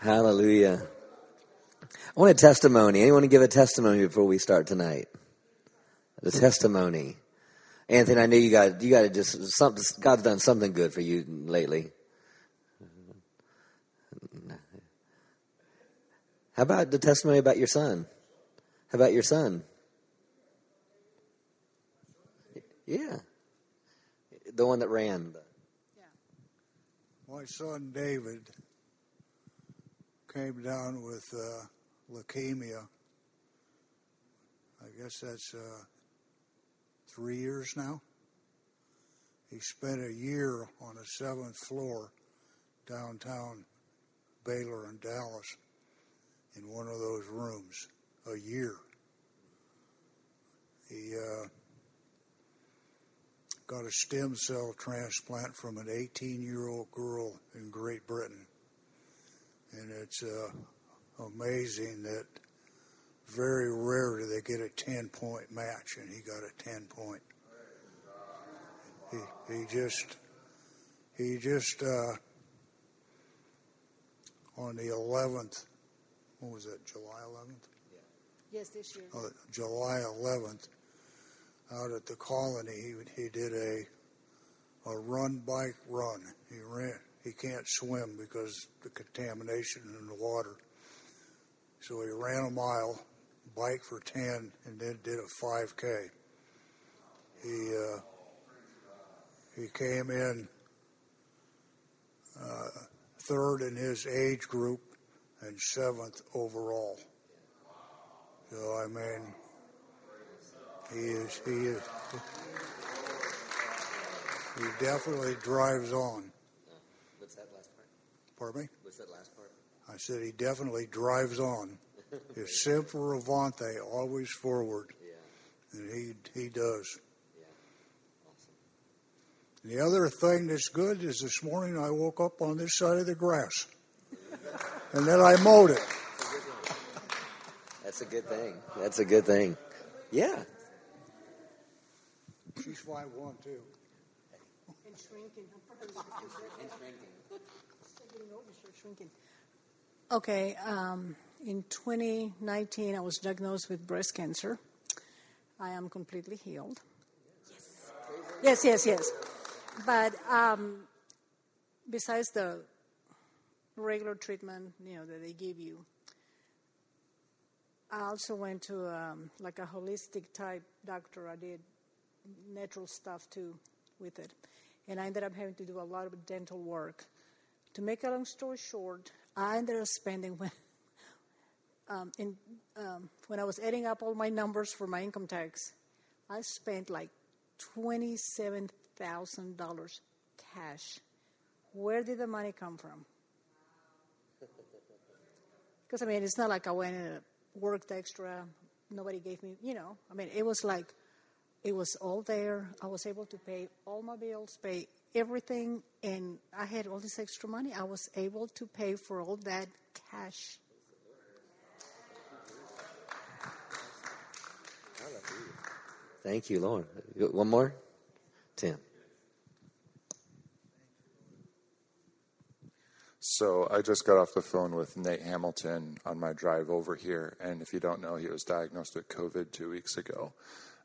Hallelujah. I want a testimony. Anyone to give a testimony before we start tonight? The testimony. Anthony, I know you got you got to just something. God's done something good for you lately. How about the testimony about your son? How about your son? Yeah, the one that ran. My son David came down with uh, leukemia. I guess that's uh, three years now. He spent a year on the seventh floor downtown Baylor in Dallas in one of those rooms. A year. He uh, got a stem cell transplant from an 18 year old girl in Great Britain. And it's uh, amazing that very rarely they get a 10 point match, and he got a 10 point. He, he just, he just, uh, on the 11th, what was that, July 11th? Yes, this year. Uh, July 11th, out at the colony, he, he did a a run bike run. He ran. He can't swim because the contamination in the water. So he ran a mile, bike for 10, and then did a 5K. He uh, he came in uh, third in his age group and seventh overall. So I mean, he is he is he definitely drives on. What's that last part? Pardon me? What's that last part? I said he definitely drives on. His semper avante, always forward, Yeah, and he he does. yeah. Awesome. The other thing that's good is this morning I woke up on this side of the grass, and then I mowed it. That's a good thing. That's a good thing. Yeah. She's five one too. And shrinking. Getting over, she's shrinking. Okay, um, in 2019, I was diagnosed with breast cancer. I am completely healed. Yes, yes, yes. yes. But um, besides the regular treatment, you know, that they give you, I also went to um, like a holistic type doctor. I did natural stuff too with it. And I ended up having to do a lot of dental work. To make a long story short, I ended up spending when, um, in, um, when I was adding up all my numbers for my income tax, I spent like $27,000 cash. Where did the money come from? Because, I mean, it's not like I went and worked extra. Nobody gave me, you know, I mean, it was like, it was all there. I was able to pay all my bills, pay everything, and I had all this extra money. I was able to pay for all that cash. Thank you, Lord. One more? Tim. So I just got off the phone with Nate Hamilton on my drive over here, and if you don't know, he was diagnosed with COVID two weeks ago.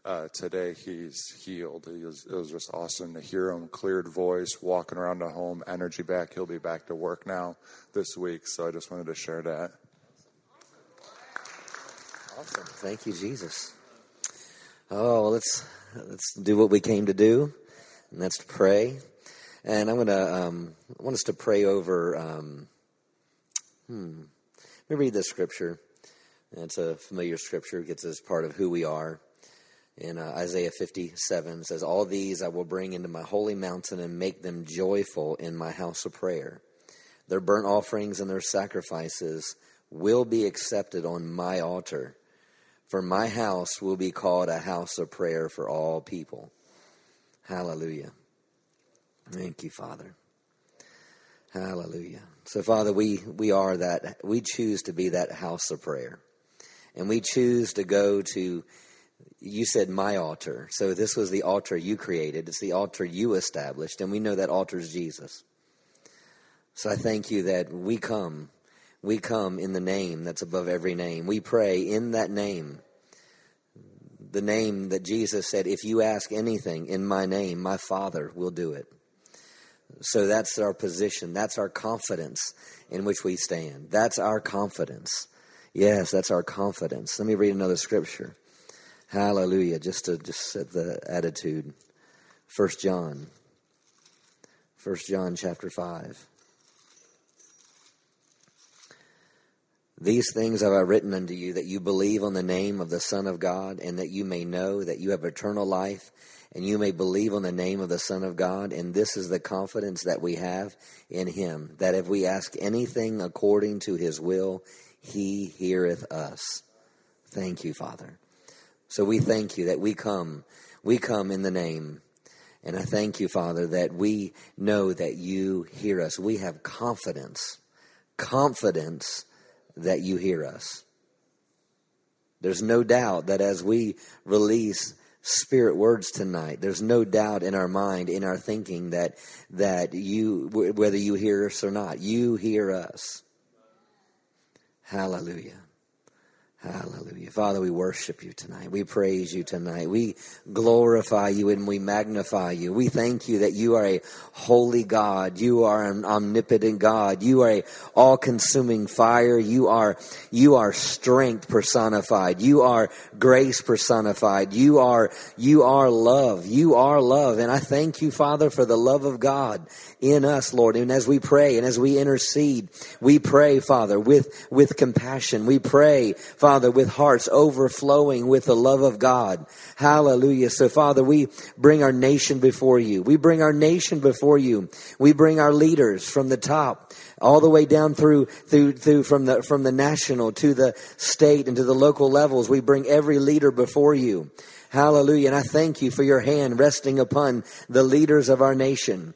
Uh, today he's healed. He was, it was just awesome to hear him, cleared voice, walking around the home, energy back. He'll be back to work now this week, so I just wanted to share that. Awesome. Thank you, Jesus. Oh, well, let's let's do what we came to do, and that's to pray. And I'm gonna um, want us to pray over. Um, hmm. Let me read this scripture. It's a familiar scripture. It gets us part of who we are. In uh, Isaiah 57 says, "All these I will bring into my holy mountain and make them joyful in my house of prayer. Their burnt offerings and their sacrifices will be accepted on my altar." For my house will be called a house of prayer for all people. Hallelujah. Thank you, Father. Hallelujah. So, Father, we, we are that, we choose to be that house of prayer. And we choose to go to, you said my altar. So, this was the altar you created, it's the altar you established, and we know that altar is Jesus. So, I thank you that we come We come in the name that's above every name. We pray in that name. The name that Jesus said, if you ask anything in my name, my Father will do it. So that's our position. That's our confidence in which we stand. That's our confidence. Yes, that's our confidence. Let me read another scripture. Hallelujah. Just to just set the attitude. First John. First John chapter five. These things have I written unto you that you believe on the name of the Son of God, and that you may know that you have eternal life, and you may believe on the name of the Son of God. And this is the confidence that we have in Him, that if we ask anything according to His will, He heareth us. Thank you, Father. So we thank you that we come, we come in the name. And I thank you, Father, that we know that you hear us. We have confidence, confidence that you hear us. There's no doubt that as we release spirit words tonight, there's no doubt in our mind, in our thinking that that you whether you hear us or not, you hear us. Hallelujah. Hallelujah. Father, we worship you tonight. We praise you tonight. We glorify you and we magnify you. We thank you that you are a holy God. You are an omnipotent God. You are a all-consuming fire. You are, you are strength personified. You are grace personified. You are, you are love. You are love. And I thank you, Father, for the love of God in us, Lord. And as we pray and as we intercede, we pray, Father, with, with compassion. We pray, Father, with hearts overflowing with the love of God. Hallelujah. So, Father, we bring our nation before you. We bring our nation before you. We bring our leaders from the top all the way down through through through from the from the national to the state and to the local levels. We bring every leader before you. Hallelujah. And I thank you for your hand resting upon the leaders of our nation.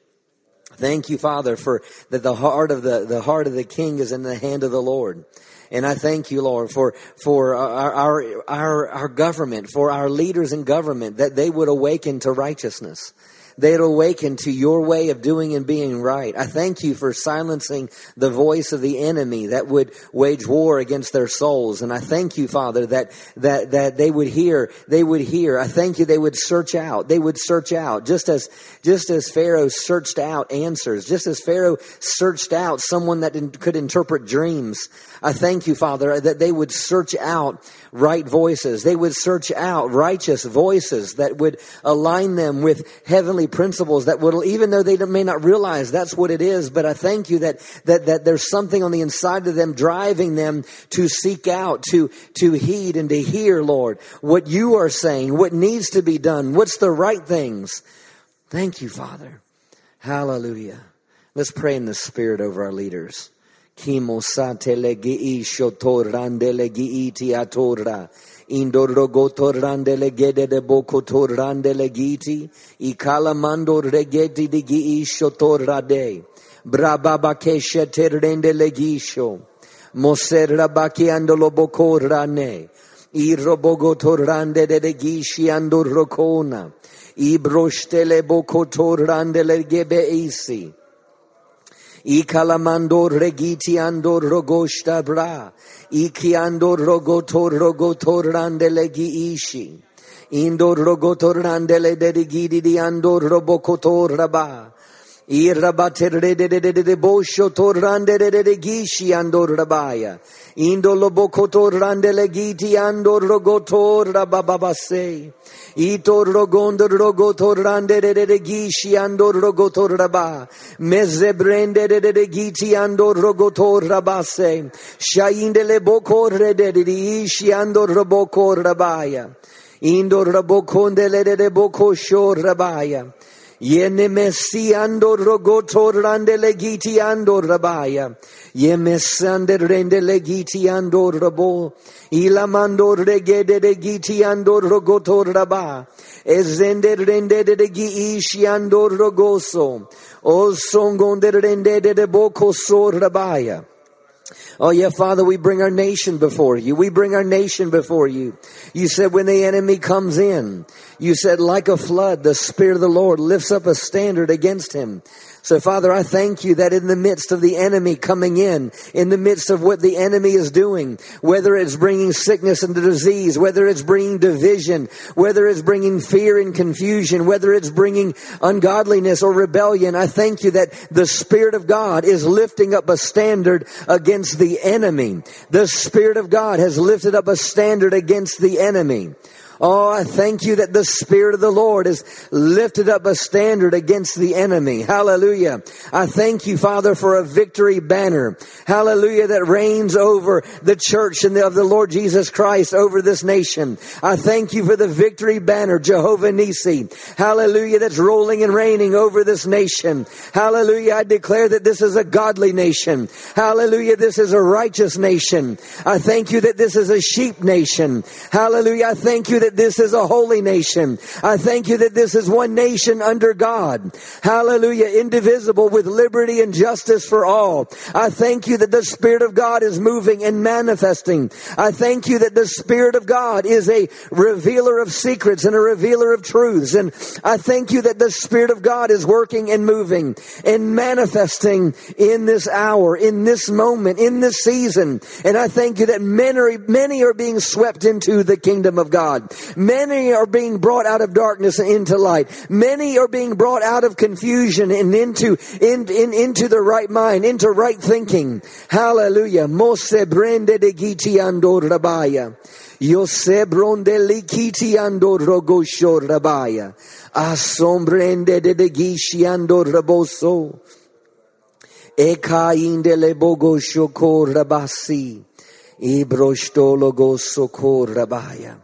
Thank you, Father, for that the heart of the, the heart of the king is in the hand of the Lord. And I thank you, Lord, for, for our, our, our, our government, for our leaders in government, that they would awaken to righteousness they'd awaken to your way of doing and being right. I thank you for silencing the voice of the enemy that would wage war against their souls. And I thank you, Father, that, that, that they would hear, they would hear. I thank you they would search out. They would search out just as, just as Pharaoh searched out answers, just as Pharaoh searched out someone that could interpret dreams. I thank you, Father, that they would search out right voices. They would search out righteous voices that would align them with heavenly principles that will, even though they may not realize that's what it is, but I thank you that, that, that there's something on the inside of them driving them to seek out, to, to heed and to hear, Lord, what you are saying, what needs to be done, what's the right things. Thank you, Father. Hallelujah. Let's pray in the Spirit over our leaders. Kimosate legi shotor rande legi iti atorra. Indorro gotor rande legede de boko tor rande legiti. I kalamando regeti di gi shotor rade. Brababa keshe terrende legisho. Moser rabaki andolo boko rane. I robogo torrande de legishi andor rocona. I broštele boko torrande legebe isi. Ikalamando regiti andor rogoshta bra. Iki andor rogotor rogotor randelegi ishi. Indor rogotor randele dedigidi di andor robokotor raba. Irrabater de de de de bosho torrande de de gishi andor rabaya. Indolo bokotor randele giti andor rogotor rabababase. Itor rogondor rogotor rande de de gishi andor rogotor raba. Meze brende de de giti andor rogotor rabase. Shaindele bokor de de ishi andor robokor rabaya. Indor rabokondele de de bokosho rabaya. Yene messi ando rogoto rande legiti ando rabaya. Ye messande rende legiti ando rabo. Ila mando regede legiti ando rogoto raba. Ezende rende de gi ishi ando rogoso. O songonde rende de boko so rabaya. Oh yeah, Father, we bring our nation before you. We bring our nation before you. You said when the enemy comes in, you said like a flood, the Spirit of the Lord lifts up a standard against him. So Father, I thank you that in the midst of the enemy coming in, in the midst of what the enemy is doing, whether it's bringing sickness and disease, whether it's bringing division, whether it's bringing fear and confusion, whether it's bringing ungodliness or rebellion, I thank you that the Spirit of God is lifting up a standard against the enemy. The Spirit of God has lifted up a standard against the enemy. Oh, I thank you that the Spirit of the Lord has lifted up a standard against the enemy. Hallelujah. I thank you, Father, for a victory banner. Hallelujah, that reigns over the church and the, of the Lord Jesus Christ over this nation. I thank you for the victory banner, Jehovah Nissi. Hallelujah, that's rolling and reigning over this nation. Hallelujah, I declare that this is a godly nation. Hallelujah, this is a righteous nation. I thank you that this is a sheep nation. Hallelujah, I thank you that that this is a holy nation. I thank you that this is one nation under God. Hallelujah. Indivisible with liberty and justice for all. I thank you that the Spirit of God is moving and manifesting. I thank you that the Spirit of God is a revealer of secrets and a revealer of truths. And I thank you that the Spirit of God is working and moving and manifesting in this hour, in this moment, in this season. And I thank you that many, many are being swept into the kingdom of God. Many are being brought out of darkness into light. Many are being brought out of confusion and into, in, in, into the right mind, into right thinking. Hallelujah. Mose brende de giti andor rabaya. Yose bronde likiti andor rogosho rabaya. Asombrende de de gishi andor raboso. Eka inde le bogo shokor rabasi. Ibroštologo sokor rabaya.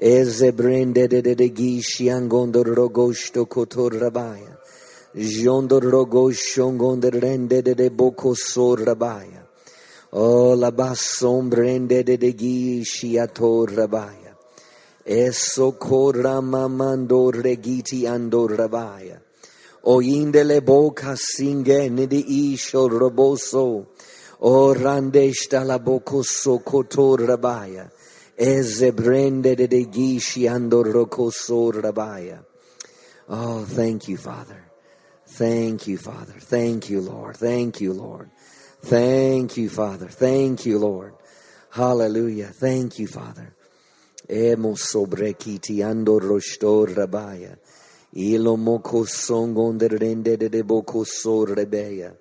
Eze brende de de de gishi angondor rogosto kotor rabaya. Jondor rogoshongondor rende de de boko sor rabaya. O la bassom brende de de gishi ator rabaya. Esso korra mamandor regiti andor rabaya. O indele boca singe nidi isho roboso. O randeshta la boko so kotor rabaya. Oh, thank you, Father. Thank you, Father. Thank you, Lord. Thank you, Lord. Thank you, Father. Thank you, Lord. Hallelujah. Thank you, Father. Emo sobrekiti andorostor rabaya. Ilo moko songonde rende de boko sor rebeya.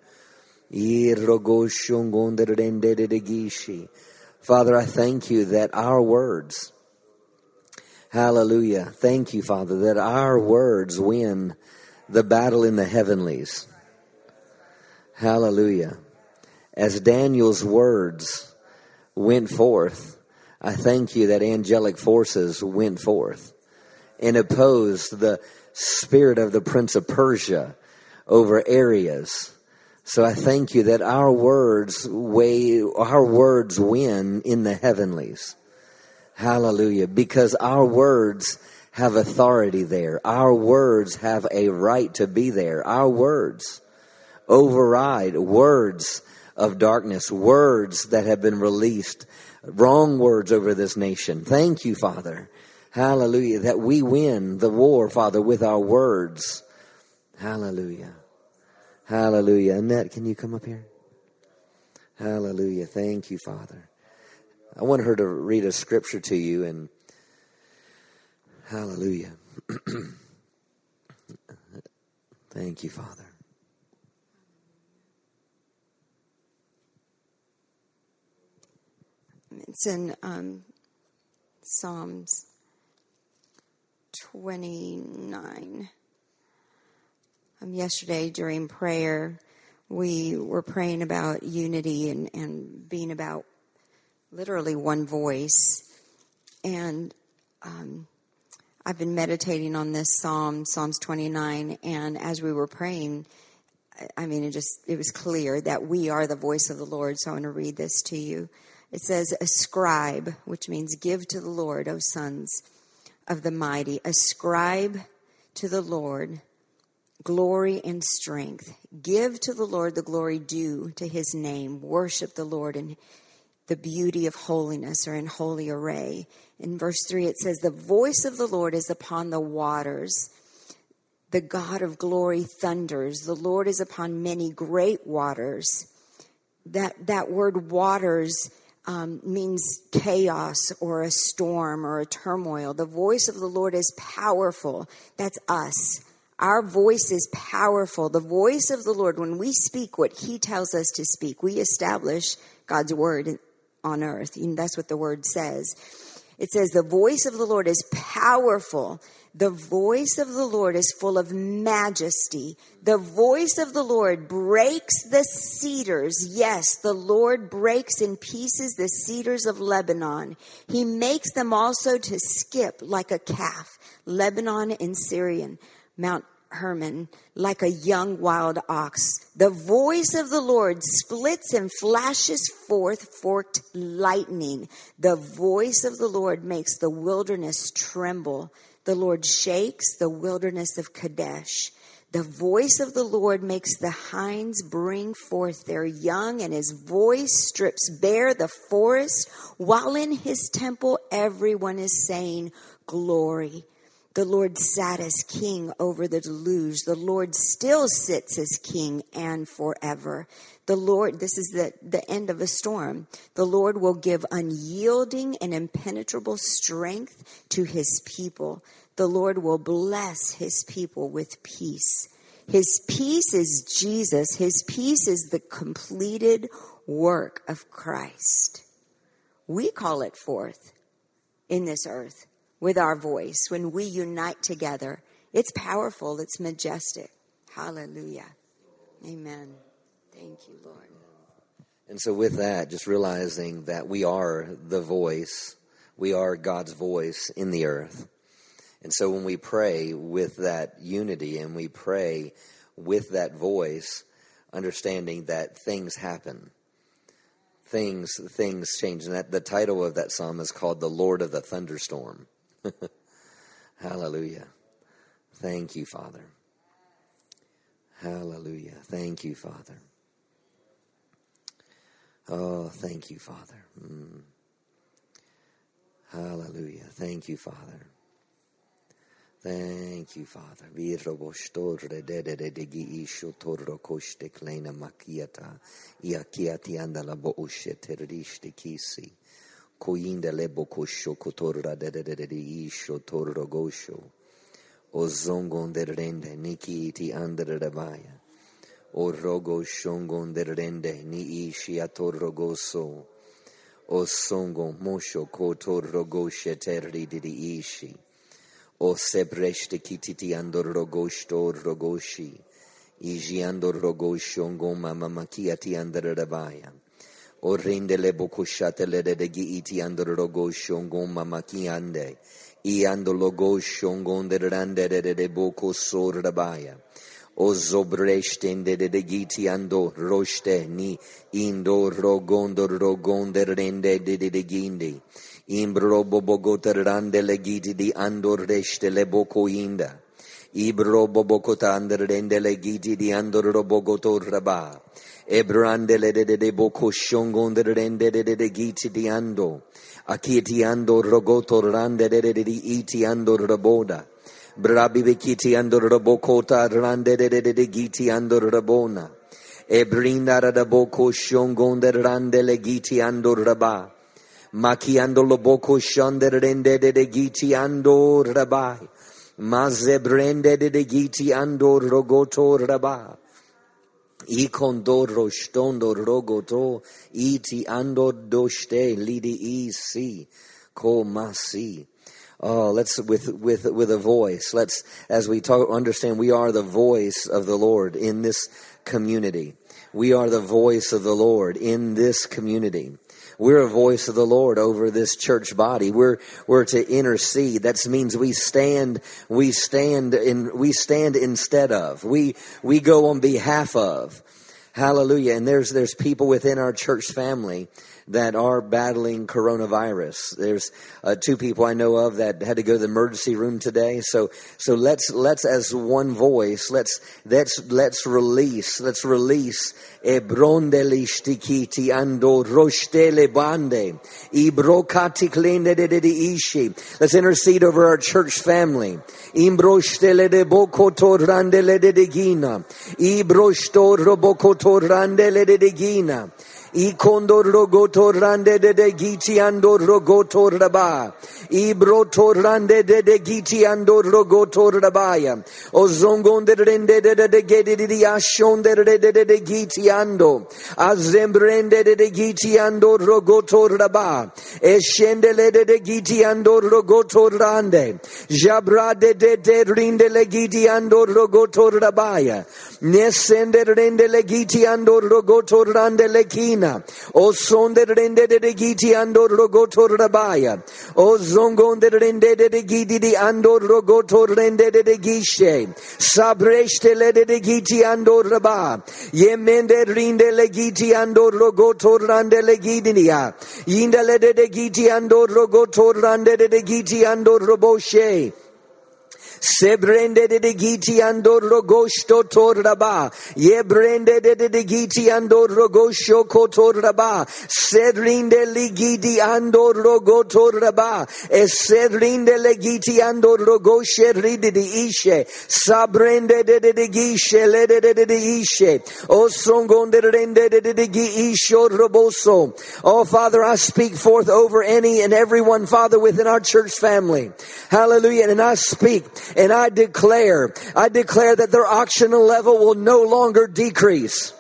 Irrogoshongonde rende de de gishi. Father, I thank you that our words, hallelujah, thank you, Father, that our words win the battle in the heavenlies. Hallelujah. As Daniel's words went forth, I thank you that angelic forces went forth and opposed the spirit of the prince of Persia over areas so I thank you that our words weigh, our words win in the heavenlies. Hallelujah. Because our words have authority there. Our words have a right to be there. Our words override words of darkness, words that have been released, wrong words over this nation. Thank you, Father. Hallelujah. That we win the war, Father, with our words. Hallelujah. Hallelujah. Annette, can you come up here? Hallelujah. Thank you, Father. I want her to read a scripture to you and hallelujah. Thank you, Father. It's in um, Psalms 29. Um, yesterday during prayer, we were praying about unity and, and being about literally one voice. And um, I've been meditating on this psalm, Psalms 29, and as we were praying, I mean, it just it was clear that we are the voice of the Lord. So I want to read this to you. It says, "Ascribe," which means give to the Lord, O sons of the mighty. Ascribe to the Lord glory and strength. Give to the Lord the glory due to his name. Worship the Lord in the beauty of holiness or in holy array. In verse 3, it says, The voice of the Lord is upon the waters. The God of glory thunders. The Lord is upon many great waters. That, that word waters um, means chaos or a storm or a turmoil. The voice of the Lord is powerful. That's us. Our voice is powerful. The voice of the Lord, when we speak what He tells us to speak, we establish God's word on earth. And that's what the word says. It says, The voice of the Lord is powerful. The voice of the Lord is full of majesty. The voice of the Lord breaks the cedars. Yes, the Lord breaks in pieces the cedars of Lebanon. He makes them also to skip like a calf. Lebanon and Syrian, Mount Hermon, like a young wild ox. The voice of the Lord splits and flashes forth forked lightning. The voice of the Lord makes the wilderness tremble. The Lord shakes the wilderness of Kadesh. The voice of the Lord makes the hinds bring forth their young, and his voice strips bare the forest, while in his temple everyone is saying, Glory. The Lord sat as king over the deluge. The Lord still sits as king and forever. The Lord, this is the, the end of a storm. The Lord will give unyielding and impenetrable strength to his people. The Lord will bless his people with peace. His peace is Jesus. His peace is the completed work of Christ. We call it forth in this earth with our voice, when we unite together, it's powerful, it's majestic. Hallelujah. Amen. Thank you, Lord. And so, with that, just realizing that we are the voice, we are God's voice in the earth. And so, when we pray with that unity and we pray with that voice, understanding that things happen, things things change. And that the title of that psalm is called "The Lord of the Thunderstorm." Hallelujah. Thank you, Father. Hallelujah. Thank you, Father. Oh, thank you, Father. Mm. Hallelujah. Thank you, Father. Thank you, Father. Virobostore de de gi isho torro koshte kleina makiata. Iakiati andala bo ushe terriste kisi. Koinda lebo kosho kotorra de de de de de isho torro gosho. O zongon de rende niki iti andere rabaya. O rogo shongon de rende ni ishi atorro goso. O songon mosho kotorro goshe terri di di ishi. O sebreste kititi andor rogosto rogoshi. Iji andor rogosho ngoma mamakiati andere rabaya. O rende le bokushate le de gi iti andor rogo shongon mamaki ande. I ando logo shongon de rande de de boko sor rabaya. O zobreste de de giti ando roste ni indo rogondo rogonde rende de de gindi. Imbro bobogota rande le giti di andor reste le boko inda. Ibro bobokota andar rende le giti di andor robogoto rabah. Ebrandele de de de boko shongon de de de giti di ando. Akiti ando rogoto rande de de de di iti ando raboda. Brabi bekiti ando rabokota rande de de de de giti ando rabona. Ebrinda da boko shongon de rande le giti ando raba. Maki ando lo boko shonde rende de de giti ando rabai. Maze brende de de giti ando rogoto rabai. I condoro stondo rogoto iti ando doste lidi isi komasi. Oh, let's with with with a voice. Let's as we talk understand we are the voice of the Lord in this community. We are the voice of the Lord in this community. We're a voice of the Lord over this church body. We're, we're to intercede. That means we stand, we stand in, we stand instead of. We, we go on behalf of. Hallelujah. And there's, there's people within our church family that are battling coronavirus. There's uh, two people I know of that had to go to the emergency room today. So, so let's, let's as one voice, let's, let's, let's release, let's release ando rostele bande de ishi. Let's intercede over our church family. De bokoto randele de gina. Randele de de gina. I condor rogoto rande de de giti ando rogoto raba. I broto rande de de giti ando rogoto rabaya. O zongon de rende de de de gedi di ashon de de de de de giti ando. Azembrende de de giti ando rogoto raba. E scende le de de giti ando rogoto rande. Jabra de de de rinde le giti ando rogoto rabaya. Nesende rende le giti ando rogoto rande le kina. O sonde rende de de giti ando rogoto rabaya. O zongonde rende de de giti di ando rogoto rende de de gishe. Sabreste le de de giti ando raba. Yemende rinde le giti ando rogoto rande le gidinia. Yinda le de de giti ando rogoto rande de de giti ando roboshe. Sebrende de de giti andor rogosto torraba. Ye brende de de de giti andor rogosho kotorraba. Sedrinde ligidi andor rogotorraba. E sedrinde legiti andor rogoshe ridi di ishe. Sabrende de de de gishe le de de de de ishe. O songonde rende de de de gi isho roboso. Oh Father, I speak forth over any and everyone, Father, within our church family. Hallelujah. And I speak and I declare, I declare that their oxygen level will no longer decrease.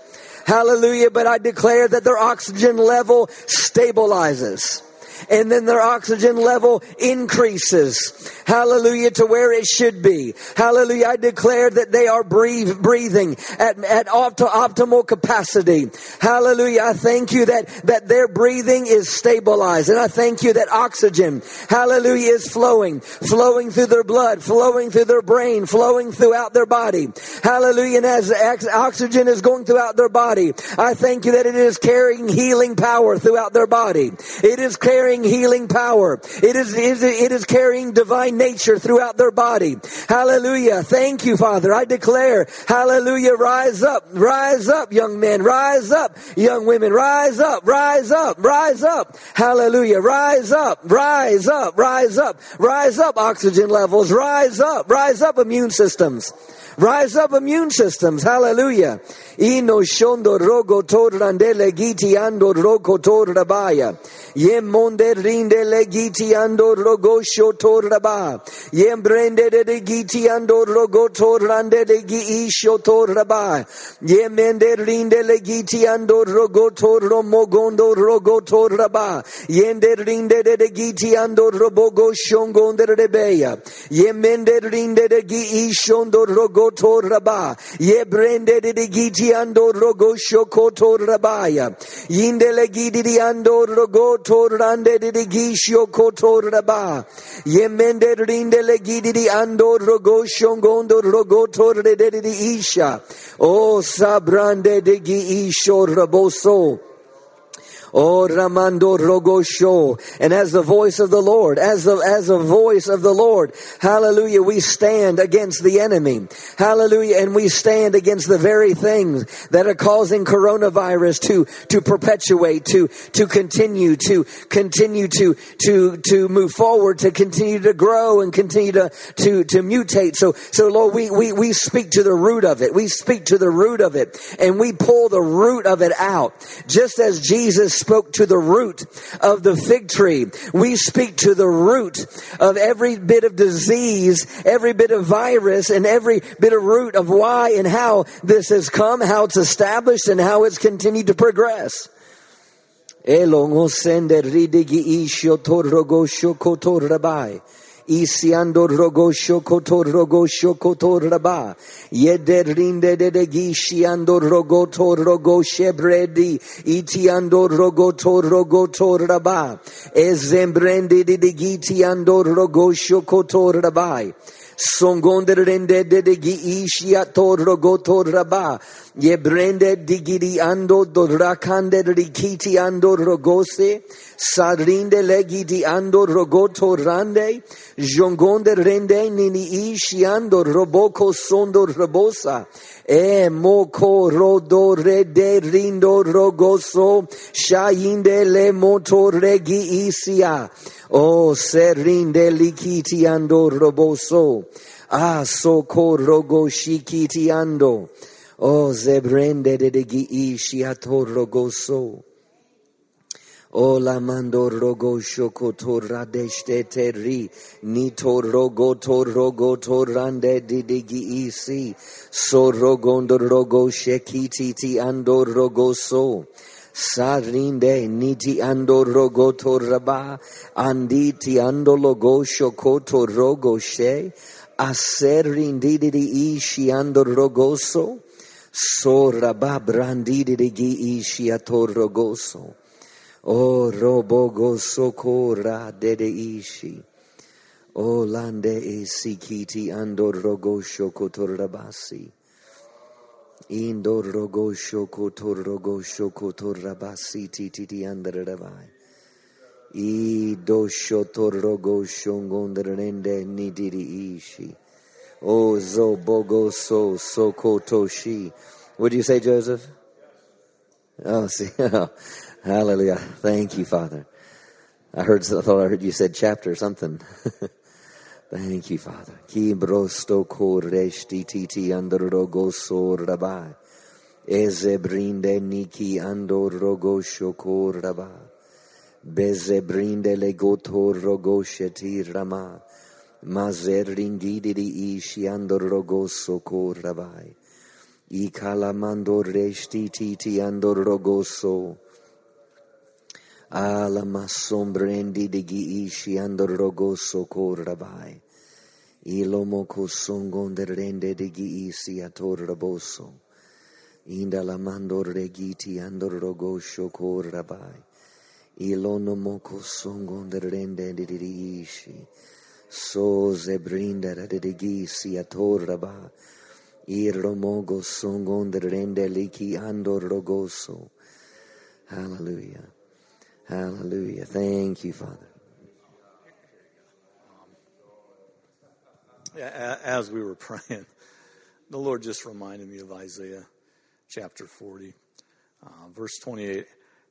Hallelujah. But I declare that their oxygen level stabilizes and then their oxygen level increases. Hallelujah to where it should be. Hallelujah. I declare that they are breathe, breathing at, at opt- optimal capacity. Hallelujah. I thank you that, that their breathing is stabilized. And I thank you that oxygen, hallelujah, is flowing, flowing through their blood, flowing through their brain, flowing throughout their body. Hallelujah. And as oxygen is going throughout their body, I thank you that it is carrying healing power throughout their body. It is carrying healing power. It is, it is carrying divine nature throughout their body. Hallelujah. Thank you, Father. I declare, hallelujah, rise up, rise up, young men, rise up, young women, rise up, rise up, rise up. Hallelujah. Rise up, rise up, rise up, rise up oxygen levels, rise up, rise up immune systems. Rise up immune systems. Hallelujah. Ino shondo rogo torrande legiti ando rogo torrabaya. Yem monde rinde legiti ando rogo shotorraba. Yem brende de giti ando rogo torrande legi isho torraba. Yem mende rinde legiti ando rogo torro mogondo rogo torraba. Yende rinde de giti ando robogo shongonde rebeya. Yem mende rinde de gi ishondo rogo torraba. Ye brende de giti ando rogo shoko rabaya. Yindele gidi di ando rogo torrande de gishio kotor raba. Ye mende rinde le gidi di ando rogo shongondo rogo torre de di isha. O sabrande de gi isho raboso. Oh, Ramando Rogosho. And as the voice of the Lord, as the, as a voice of the Lord, hallelujah, we stand against the enemy. Hallelujah. And we stand against the very things that are causing coronavirus to, to perpetuate, to, to continue, to continue to, to, to move forward, to continue to grow and continue to, to, to mutate. So, so Lord, we, we, we speak to the root of it. We speak to the root of it and we pull the root of it out. Just as Jesus spoke to the root of the fig tree. We speak to the root of every bit of disease, every bit of virus, and every bit of root of why and how this has come, how it's established, and how it's continued to progress. Isiando rogosho kotor rogosho kotor raba. Yeder rinde de de gishiando rogotor rogoshe bredi. Itiando rogotor rogotor raba. Ezembrende de de gitiando rogosho kotor rabai. Songonder rende de de gi ishia tor rogotor raba. Ye brende digiri ando do rakande rikiti ando rogose. Sadrinde legiti ando rogoto rande. Jongonde rende nini ishi ando roboko sondo robosa. E moko rodo rede rindo rogoso. Shainde le moto regi isia. O serinde likiti ando roboso. Ah, soko rogo shikiti ando. O zebrende de de gi shiato rogoso. O la mando rogo shoko to teri ni to rogo to rogo to rande di di gi isi so rogondo rogo shekiti ti ando rogo sarinde niti ando rogo to raba andi ti ando logo shoko to rogo she ishi ando rogoso so raba brandi di di gi ishi ato rogoso O robogo sokora dede ishi. O lande e sikiti ando rogo shokotorabasi. Indo rogo shokotor shokotorabasi titi andarabai. I do shotorogo shongondrende nidiri ishi. Oh, o zobogo so sokotoshi. What do you say, Joseph? Oh, see. Hallelujah. Thank you, Father. I heard, I thought I heard you said chapter or something. Thank you, Father. Ki brosto koreshti titi andorogo sor rabai. Eze brinde niki andor rogo shokor raba. Beze brinde legotor rogo. Mazer ringidiri ishi andor rogo sokor rabai. I kalamandor reshti titi andor rogoso. Ala masombrandi de giishi andor rogoso korabai. Ilomo kosongon de rende de giisi ator raboso. Inda la mandor regiti andor So zebrinda de gisi ator raba. Irromogo songon de rende liki andor rogoso. Hallelujah. Hallelujah. Thank you, Father. As we were praying, the Lord just reminded me of Isaiah chapter 40, uh, verse 28.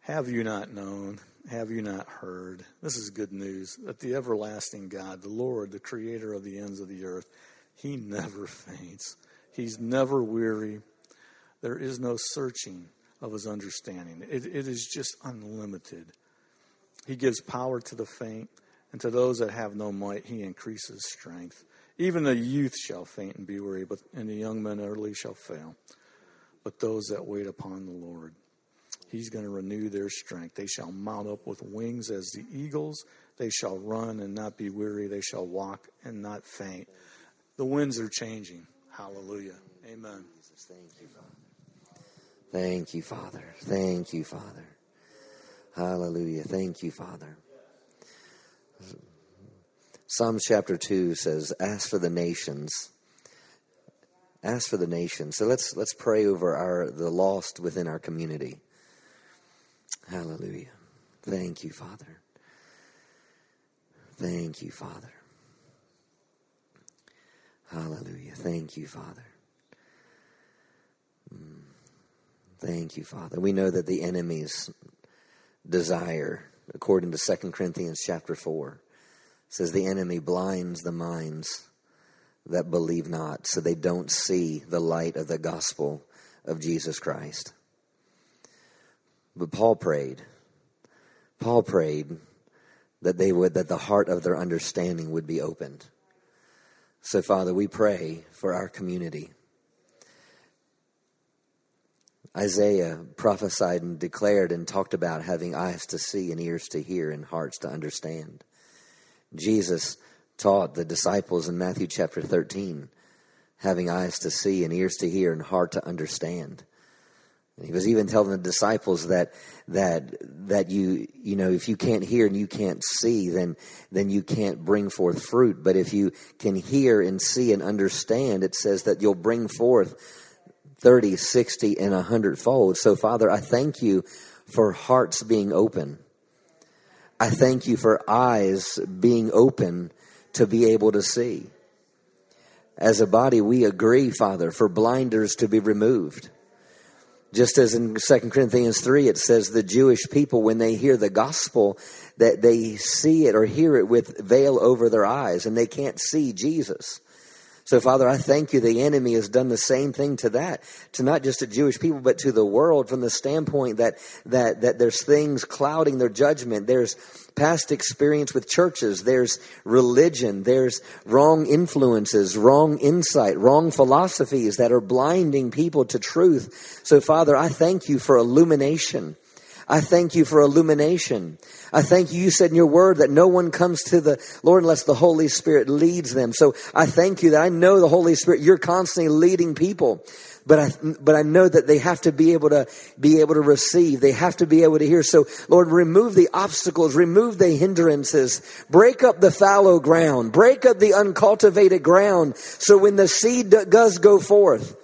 Have you not known? Have you not heard? This is good news that the everlasting God, the Lord, the creator of the ends of the earth, he never faints. He's never weary. There is no searching of his understanding. It, it is just unlimited. He gives power to the faint, and to those that have no might, he increases strength. Even the youth shall faint and be weary, but and the young men early shall fail. But those that wait upon the Lord, he's going to renew their strength. They shall mount up with wings as the eagles. They shall run and not be weary. They shall walk and not faint. The winds are changing. Hallelujah. Amen. Thank you, Father. Thank you, Father. Hallelujah. Thank you, Father. Psalms chapter 2 says, Ask for the nations. Ask for the nations. So let's let's pray over our the lost within our community. Hallelujah. Thank you, Father. Thank you, Father. Hallelujah. Thank you, Father. Mm. Thank you, Father. We know that the enemy's desire, according to 2 Corinthians chapter 4. says the enemy blinds the minds that believe not, so they don't see the light of the gospel of Jesus Christ. But Paul prayed. Paul prayed that they would that the heart of their understanding would be opened. So Father, we pray for our community. Isaiah prophesied and declared and talked about having eyes to see and ears to hear and hearts to understand. Jesus taught the disciples in Matthew chapter 13 having eyes to see and ears to hear and heart to understand. He was even telling the disciples that that that you you know if you can't hear and you can't see then then you can't bring forth fruit but if you can hear and see and understand it says that you'll bring forth 30, 60, and a hundredfold. So, Father, I thank you for hearts being open. I thank you for eyes being open to be able to see. As a body, we agree, Father, for blinders to be removed. Just as in 2 Corinthians 3, it says the Jewish people, when they hear the gospel, that they see it or hear it with veil over their eyes and they can't see Jesus. So, Father, I thank you. The enemy has done the same thing to that, to not just to Jewish people, but to the world from the standpoint that, that, that there's things clouding their judgment. There's past experience with churches. There's religion. There's wrong influences, wrong insight, wrong philosophies that are blinding people to truth. So, Father, I thank you for illumination. I thank you for illumination. I thank you. You said in your word that no one comes to the Lord unless the Holy Spirit leads them. So I thank you that I know the Holy Spirit, you're constantly leading people. But I, but I know that they have to be able to be able to receive. They have to be able to hear. So Lord, remove the obstacles, remove the hindrances, break up the fallow ground, break up the uncultivated ground. So when the seed does go forth,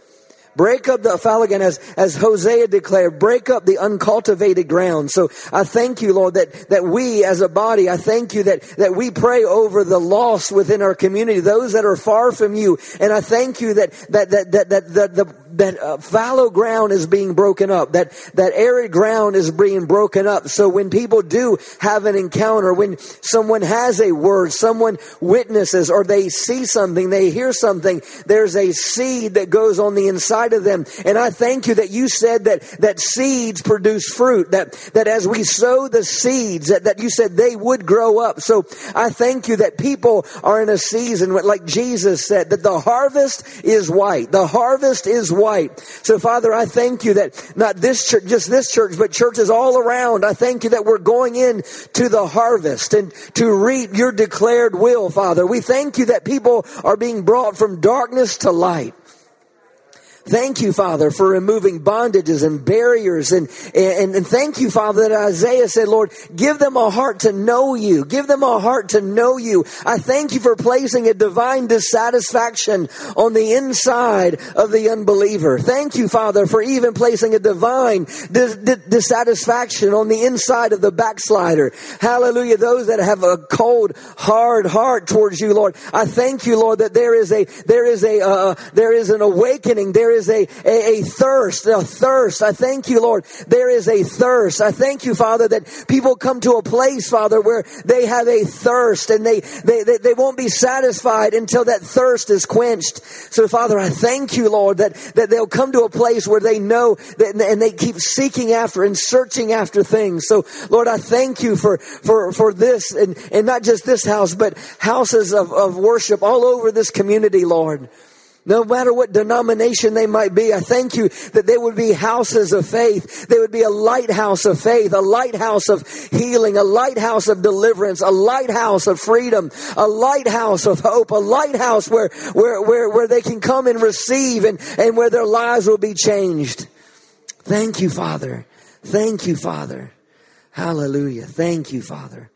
Break up the fallow as, as Hosea declared, break up the uncultivated ground. So I thank you, Lord, that, that we as a body, I thank you that, that we pray over the lost within our community, those that are far from you. And I thank you that, that, that, that, that, that the, that uh, fallow ground is being broken up, that, that arid ground is being broken up. So when people do have an encounter, when someone has a word, someone witnesses, or they see something, they hear something, there's a seed that goes on the inside of them. And I thank you that you said that, that seeds produce fruit, that, that as we sow the seeds, that, that you said they would grow up. So I thank you that people are in a season, like Jesus said, that the harvest is white. The harvest is white. So Father, I thank you that not this church, just this church, but churches all around, I thank you that we're going in to the harvest and to reap your declared will, Father. We thank you that people are being brought from darkness to light. Thank you, Father, for removing bondages and barriers. And, and, and thank you, Father, that Isaiah said, Lord, give them a heart to know you. Give them a heart to know you. I thank you for placing a divine dissatisfaction on the inside of the unbeliever. Thank you, Father, for even placing a divine dis- dissatisfaction on the inside of the backslider. Hallelujah. Those that have a cold, hard heart towards you, Lord. I thank you, Lord, that there is a, there is a, uh, there is an awakening. There is a, a, a thirst, a thirst. I thank you, Lord. There is a thirst. I thank you, Father, that people come to a place, Father, where they have a thirst and they, they, they, they won't be satisfied until that thirst is quenched. So, Father, I thank you, Lord, that, that they'll come to a place where they know that, and they keep seeking after and searching after things. So, Lord, I thank you for, for, for this and, and not just this house, but houses of, of worship all over this community, Lord. No matter what denomination they might be, I thank you that they would be houses of faith. They would be a lighthouse of faith, a lighthouse of healing, a lighthouse of deliverance, a lighthouse of freedom, a lighthouse of hope, a lighthouse where, where, where, where they can come and receive and, and where their lives will be changed. Thank you, Father. Thank you, Father. Hallelujah. Thank you, Father.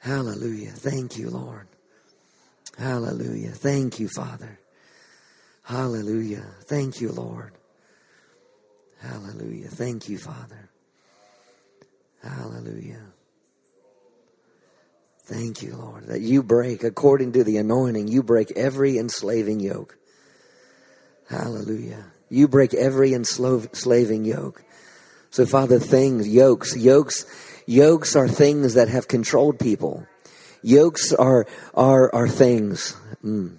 Hallelujah. Thank you, Lord. Hallelujah. Thank you, Father. Hallelujah. Thank you, Lord. Hallelujah. Thank you, Father. Hallelujah. Thank you, Lord, that you break, according to the anointing, you break every enslaving yoke. Hallelujah. You break every enslaving yoke. So, Father, things, yokes, yokes, yokes are things that have controlled people. Yokes are are are things. Mm.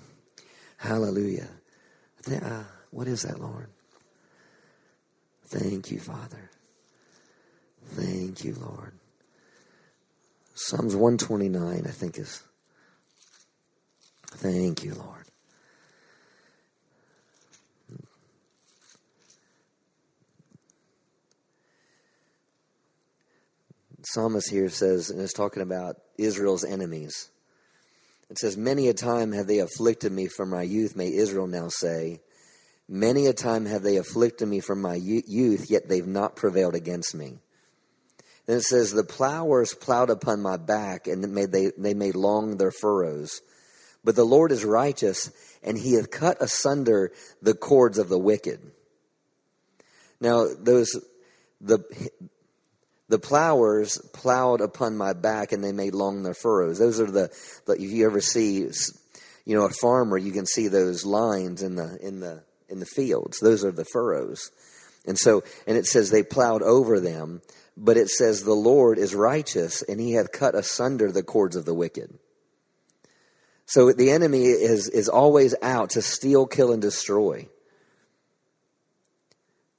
Hallelujah. Uh, what is that, Lord? Thank you, Father. Thank you, Lord. Psalms 129, I think, is. Thank you, Lord. Psalmist here says, and is talking about Israel's enemies. It says, Many a time have they afflicted me from my youth, may Israel now say. Many a time have they afflicted me from my youth, yet they've not prevailed against me. Then it says, The plowers plowed upon my back, and they, they made long their furrows. But the Lord is righteous, and he hath cut asunder the cords of the wicked. Now, those, the, the plowers plowed upon my back and they made long their furrows. Those are the, the if you ever see, you know, a farmer, you can see those lines in the, in the, in the fields. Those are the furrows. And so, and it says they plowed over them, but it says the Lord is righteous and he hath cut asunder the cords of the wicked. So the enemy is, is always out to steal, kill, and destroy.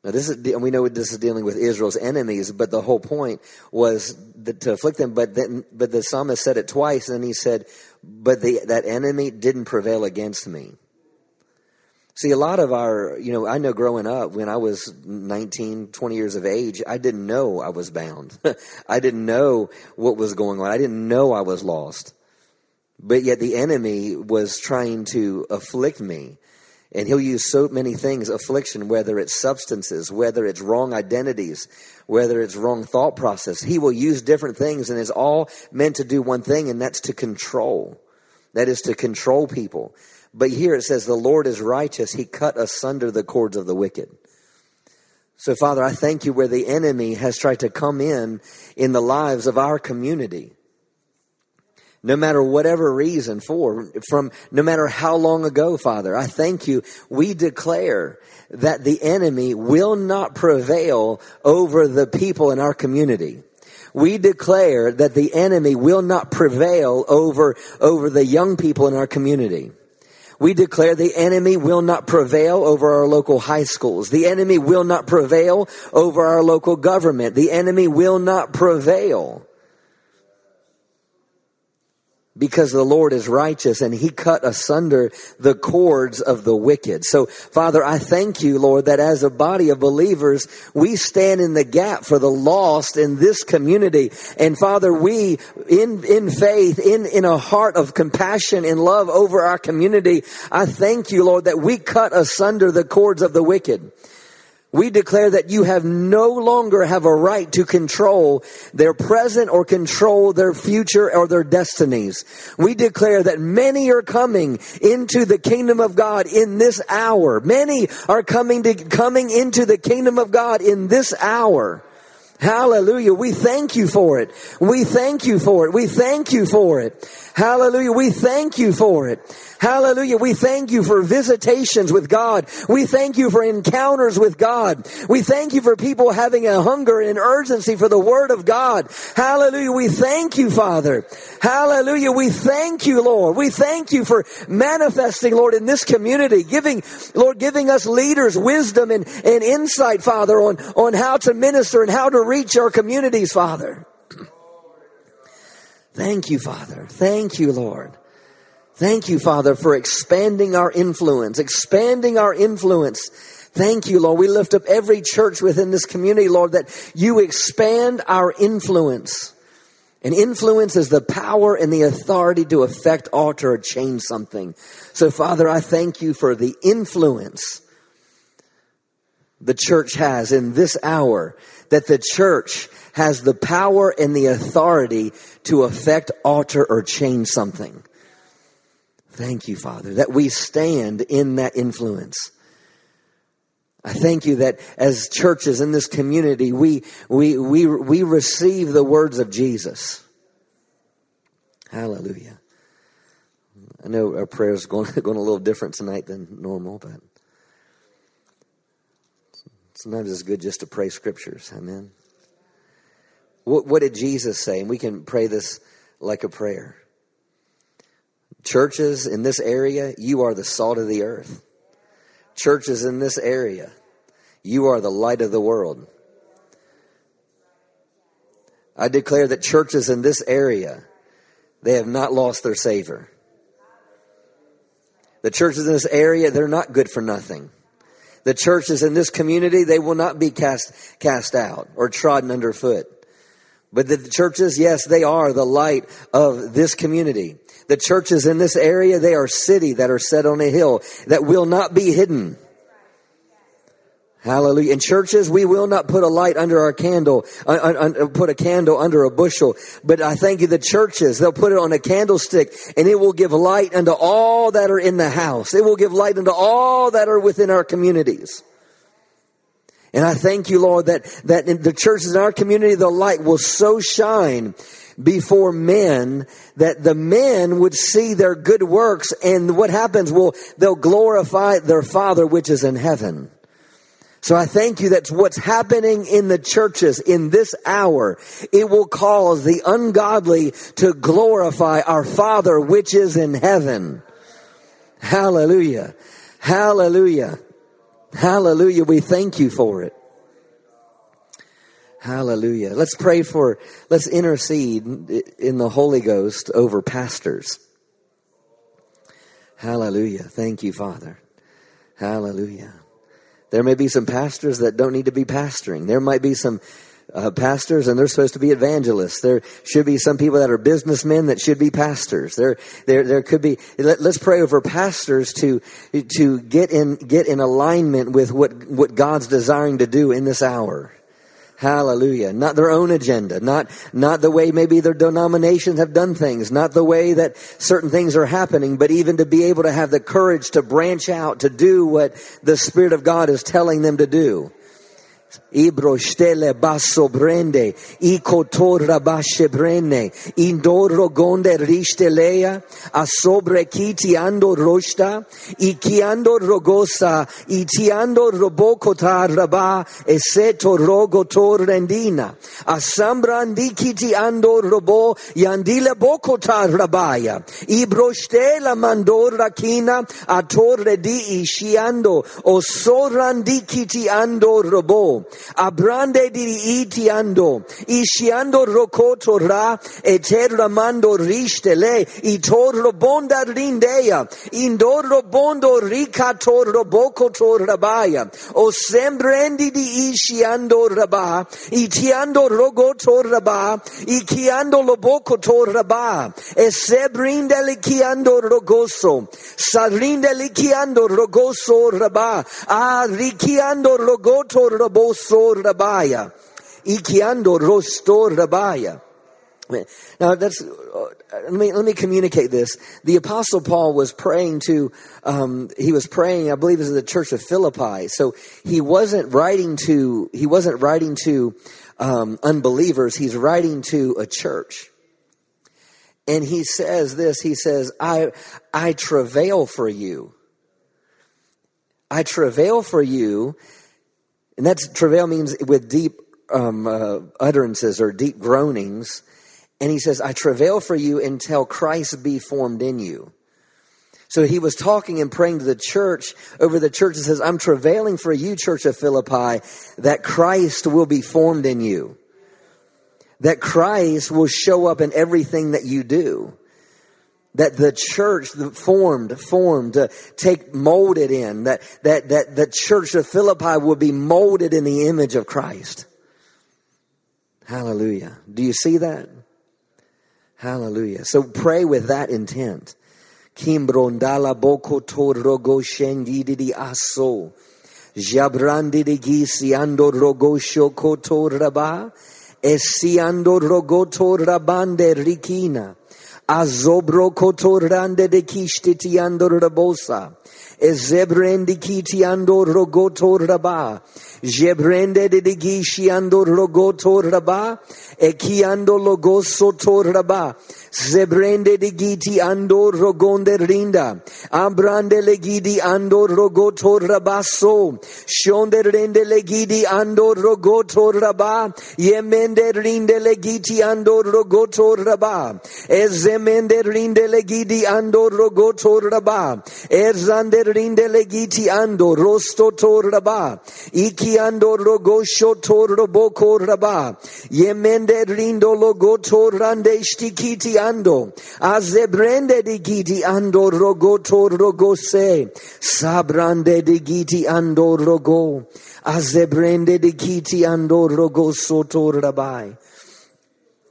Now this is, and we know this is dealing with Israel's enemies, but the whole point was to afflict them. But then, but the psalmist said it twice, and he said, "But the, that enemy didn't prevail against me." See, a lot of our, you know, I know growing up when I was 19, 20 years of age, I didn't know I was bound. I didn't know what was going on. I didn't know I was lost. But yet the enemy was trying to afflict me. And he'll use so many things affliction, whether it's substances, whether it's wrong identities, whether it's wrong thought process. He will use different things and is all meant to do one thing, and that's to control. That is to control people. But here it says, the Lord is righteous. He cut asunder the cords of the wicked. So, Father, I thank you where the enemy has tried to come in in the lives of our community. No matter whatever reason for, from no matter how long ago, Father, I thank you. We declare that the enemy will not prevail over the people in our community we declare that the enemy will not prevail over, over the young people in our community. We declare the enemy will not prevail over our local high schools. The enemy will not prevail over our local government. The enemy will not prevail because the Lord is righteous and he cut asunder the cords of the wicked. So Father, I thank you, Lord, that as a body of believers, we stand in the gap for the lost in this community. And Father, we in, in faith, in, in a heart of compassion and love over our community, I thank you, Lord, that we cut asunder the cords of the wicked. We declare that you have no longer have a right to control their present or control their future or their destinies. We declare that many are coming into the kingdom of God in this hour. Many are coming to, coming into the kingdom of God in this hour. Hallelujah. We thank you for it. We thank you for it. We thank you for it. Hallelujah. We thank you for it. Hallelujah. We thank you for visitations with God. We thank you for encounters with God. We thank you for people having a hunger and urgency for the Word of God. Hallelujah. We thank you, Father. Hallelujah. We thank you, Lord. We thank you for manifesting, Lord, in this community, giving, Lord, giving us leaders wisdom and, and insight, Father, on, on how to minister and how to reach our communities, Father. Thank you, Father. Thank you, Lord. Thank you, Father, for expanding our influence, expanding our influence. Thank you, Lord. We lift up every church within this community, Lord, that you expand our influence. And influence is the power and the authority to affect, alter, or change something. So, Father, I thank you for the influence the church has in this hour, that the church has the power and the authority to affect, alter, or change something. Thank you, Father, that we stand in that influence. I thank you that as churches in this community, we, we, we, we receive the words of Jesus. Hallelujah. I know our prayers going, going a little different tonight than normal, but sometimes it's good just to pray scriptures. Amen. What, what did Jesus say? And we can pray this like a prayer. Churches in this area, you are the salt of the earth. Churches in this area, you are the light of the world. I declare that churches in this area, they have not lost their Savior. The churches in this area, they're not good for nothing. The churches in this community, they will not be cast, cast out or trodden underfoot. But the churches, yes, they are the light of this community. The churches in this area, they are city that are set on a hill that will not be hidden. Hallelujah. In churches, we will not put a light under our candle, uh, uh, put a candle under a bushel. But I thank you, the churches, they'll put it on a candlestick and it will give light unto all that are in the house. It will give light unto all that are within our communities. And I thank you, Lord, that, that in the churches in our community, the light will so shine before men that the men would see their good works and what happens? Well, they'll glorify their Father which is in heaven. So I thank you that's what's happening in the churches in this hour, it will cause the ungodly to glorify our Father which is in heaven. Hallelujah. Hallelujah. Hallelujah. We thank you for it. Hallelujah. Let's pray for, let's intercede in the Holy Ghost over pastors. Hallelujah. Thank you, Father. Hallelujah. There may be some pastors that don't need to be pastoring. There might be some uh, pastors and they're supposed to be evangelists. There should be some people that are businessmen that should be pastors. There, there, there could be, let, us pray over pastors to, to get in, get in alignment with what, what God's desiring to do in this hour. Hallelujah. Not their own agenda, not, not the way maybe their denominations have done things, not the way that certain things are happening, but even to be able to have the courage to branch out, to do what the Spirit of God is telling them to do. Ibrostele basso brende, i cotorra basce brenne, indorro gonde ristelea, a sobre kiti ando rosta, i chiando rogosa, i tiando robocota rabà, e seto rogo torrendina, a sambrandi kiti ando robò, yandile bocota rabaya, ibrostela mandorra china, a torre di isciando, o sorrandi kiti ando abrande itiando, ishiando rokoto ra, eterramando rishtele, itorro bonda rindeya, indorro bondo ricatorro bocoto rabaya, o sembrendi di ishiando raba, itiando rogoto raba, ikiando lobocoto raba, e sebrinde likiando rogoso, sarinde likiando rogoso raba, a rikiando rogoto roboso, rostor rabaya. Ikiando rostor rabaya. Now that's uh, let me let me communicate this. The apostle Paul was praying to um, he was praying, I believe, it was the church of Philippi. So he wasn't writing to he wasn't writing to um, unbelievers. He's writing to a church, and he says this. He says, "I I travail for you. I travail for you and that's travail means with deep um, uh, utterances or deep groanings. And he says, I travail for you until Christ be formed in you. So he was talking and praying to the church over the church and says, I'm travailing for you, church of Philippi, that Christ will be formed in you. That Christ will show up in everything that you do that the church formed, formed to take molded in, that, that, that the church of Philippi would be molded in the image of Christ. Hallelujah. Do you see that? Hallelujah. So pray with that intent. Kimbrondala boko rogo shengidi aso. Jabrandi di gisi ando rogo. Esiando rikina. Azobro kotorande de kishtiti andor rabosa. Ezebrendi kiti andor rogoto raba. Jebrende de gishi andor rogoto raba. Ekiando logoso toraba. Zebrende de giti andor rogonde rinda. Ambrande legidi andor rogoto rabaso. Shonde rende legidi andor rogoto raba. Yemende rinde legiti andor rogoto raba. Ezemende rinde legidi andor rogoto raba. Erzande rinde legiti andor rosto toraba. Iki andor rogosho toroboko raba. Yemende rindo logo logoto rande stikiti ando. Azebrende di giti ando rogoto rogose. Sabrande di giti ando rogo. Azebrende di giti ando rogoso torabai.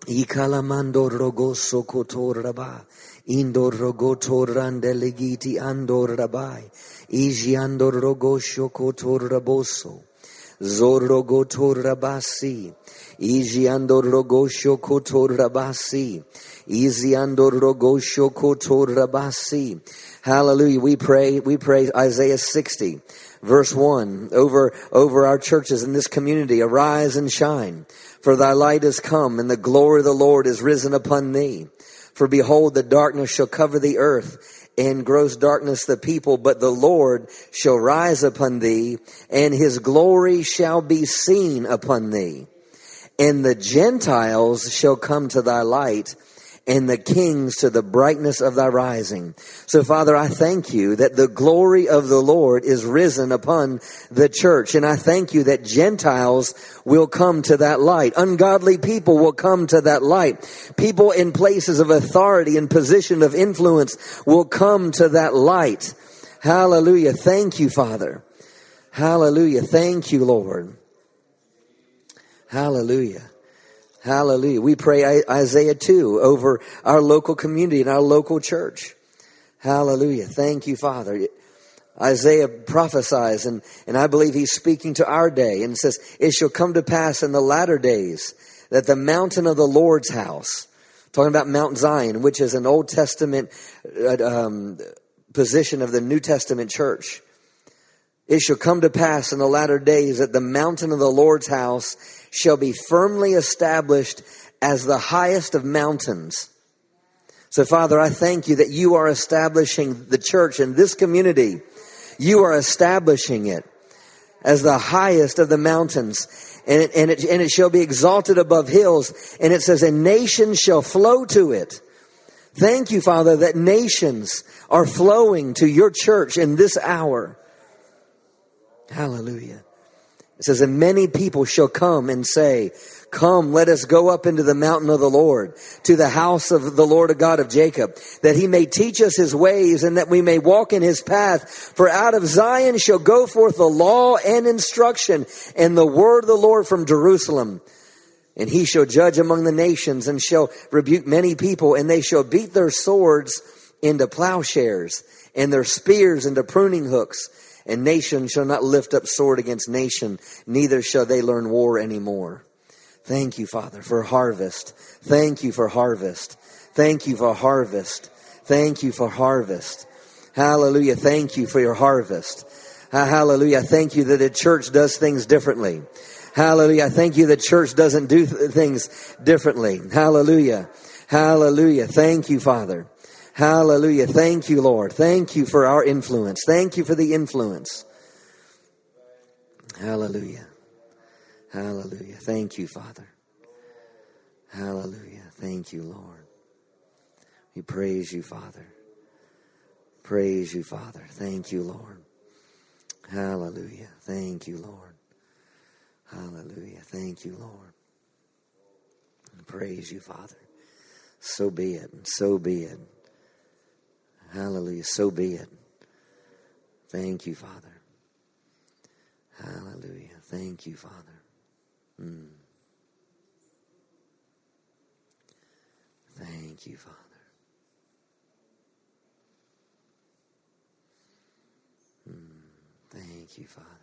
Ikalamando rogoso kotor rabai. Indor rogoto rande legiti andor rabai. Iji andor rogosho kotor raboso. Zorrogotorabasi. Ijiandorogosho kotorabasi. Iziandorogosho kotorabasi. Hallelujah. We pray, we pray Isaiah 60 verse 1 over over our churches in this community arise and shine for thy light is come and the glory of the lord is risen upon thee for behold the darkness shall cover the earth and gross darkness the people but the lord shall rise upon thee and his glory shall be seen upon thee. And the gentiles shall come to thy light and the kings to the brightness of thy rising. So Father, I thank you that the glory of the Lord is risen upon the church. And I thank you that Gentiles will come to that light. Ungodly people will come to that light. People in places of authority and position of influence will come to that light. Hallelujah. Thank you, Father. Hallelujah. Thank you, Lord. Hallelujah. Hallelujah. We pray Isaiah 2 over our local community and our local church. Hallelujah. Thank you, Father. Isaiah prophesies, and, and I believe he's speaking to our day, and says, It shall come to pass in the latter days that the mountain of the Lord's house, talking about Mount Zion, which is an Old Testament uh, um, position of the New Testament church, it shall come to pass in the latter days that the mountain of the Lord's house shall be firmly established as the highest of mountains. So, Father, I thank you that you are establishing the church in this community. You are establishing it as the highest of the mountains. And it, and it, and it shall be exalted above hills. And it says, and nations shall flow to it. Thank you, Father, that nations are flowing to your church in this hour. Hallelujah. It says, and many people shall come and say, Come, let us go up into the mountain of the Lord, to the house of the Lord God of Jacob, that he may teach us his ways and that we may walk in his path. For out of Zion shall go forth the law and instruction and the word of the Lord from Jerusalem. And he shall judge among the nations and shall rebuke many people and they shall beat their swords into plowshares and their spears into pruning hooks and nation shall not lift up sword against nation, neither shall they learn war anymore. Thank you, Father, for harvest. Thank you for harvest. Thank you for harvest. Thank you for harvest. Hallelujah. Thank you for your harvest. Hallelujah. Thank you that the church does things differently. Hallelujah. Thank you that church doesn't do th- things differently. Hallelujah. Hallelujah. Thank you, Father. Hallelujah. Thank you, Lord. Thank you for our influence. Thank you for the influence. Hallelujah. Hallelujah. Thank you, Father. Hallelujah. Thank you, Lord. We praise you, Father. Praise you, Father. Thank you, Lord. Hallelujah. Thank you, Lord. Hallelujah. Thank you, Lord. Praise you, Father. So be it. So be it. Hallelujah. So be it. Thank you, Father. Hallelujah. Thank you, Father. Mm. Thank you, Father. Mm. Thank you, Father.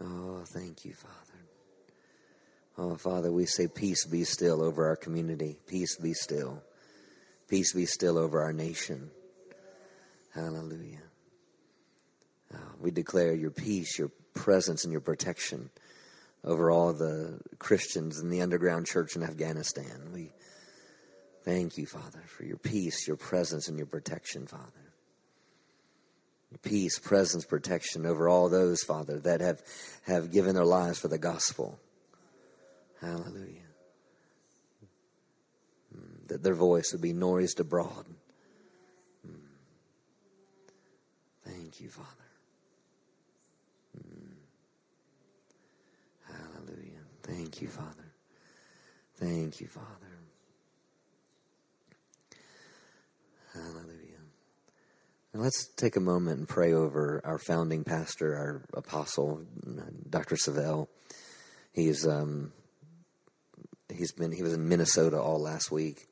Oh, thank you, Father. Oh, Father, we say, Peace be still over our community. Peace be still. Peace be still over our nation. Hallelujah. Uh, we declare your peace, your presence, and your protection over all the Christians in the underground church in Afghanistan. We thank you, Father, for your peace, your presence, and your protection, Father peace, presence, protection over all those, Father, that have, have given their lives for the gospel. Hallelujah. Hmm, that their voice would be noised abroad. Hmm. Thank you, Father. Hmm. Hallelujah. Thank you, Father. Thank you, Father. Hallelujah. And let's take a moment and pray over our founding pastor, our apostle, Dr. Savelle. He's um, he's been he was in Minnesota all last week,